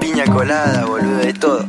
piña colada, boludo, de todo.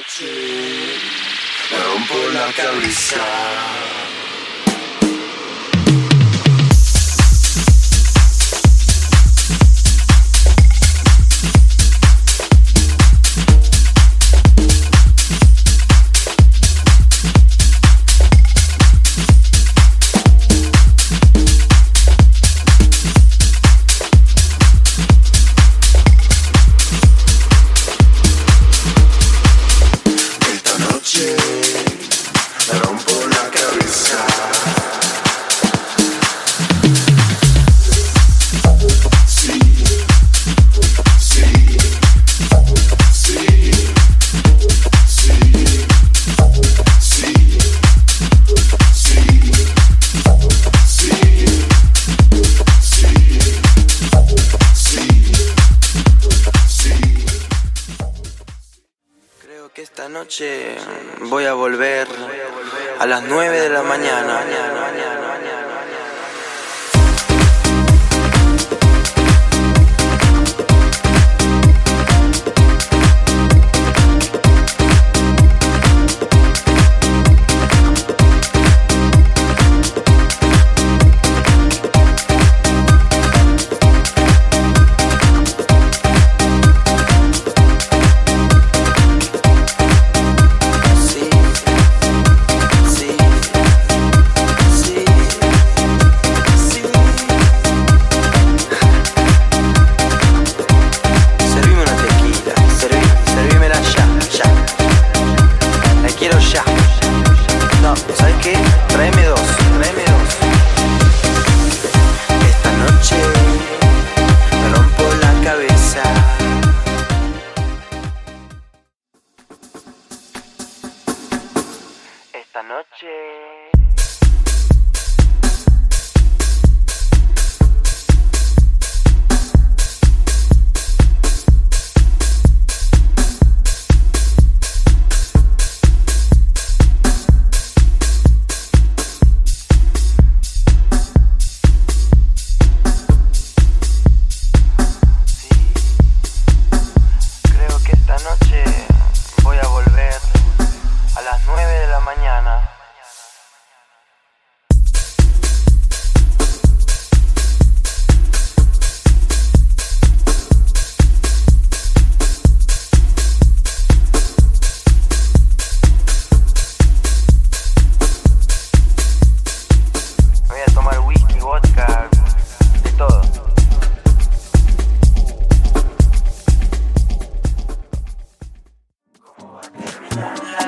noche, rompo la cabeza. Yeah. Creo que esta noche voy a volver a las 9 de la mañana. noches. Yeah.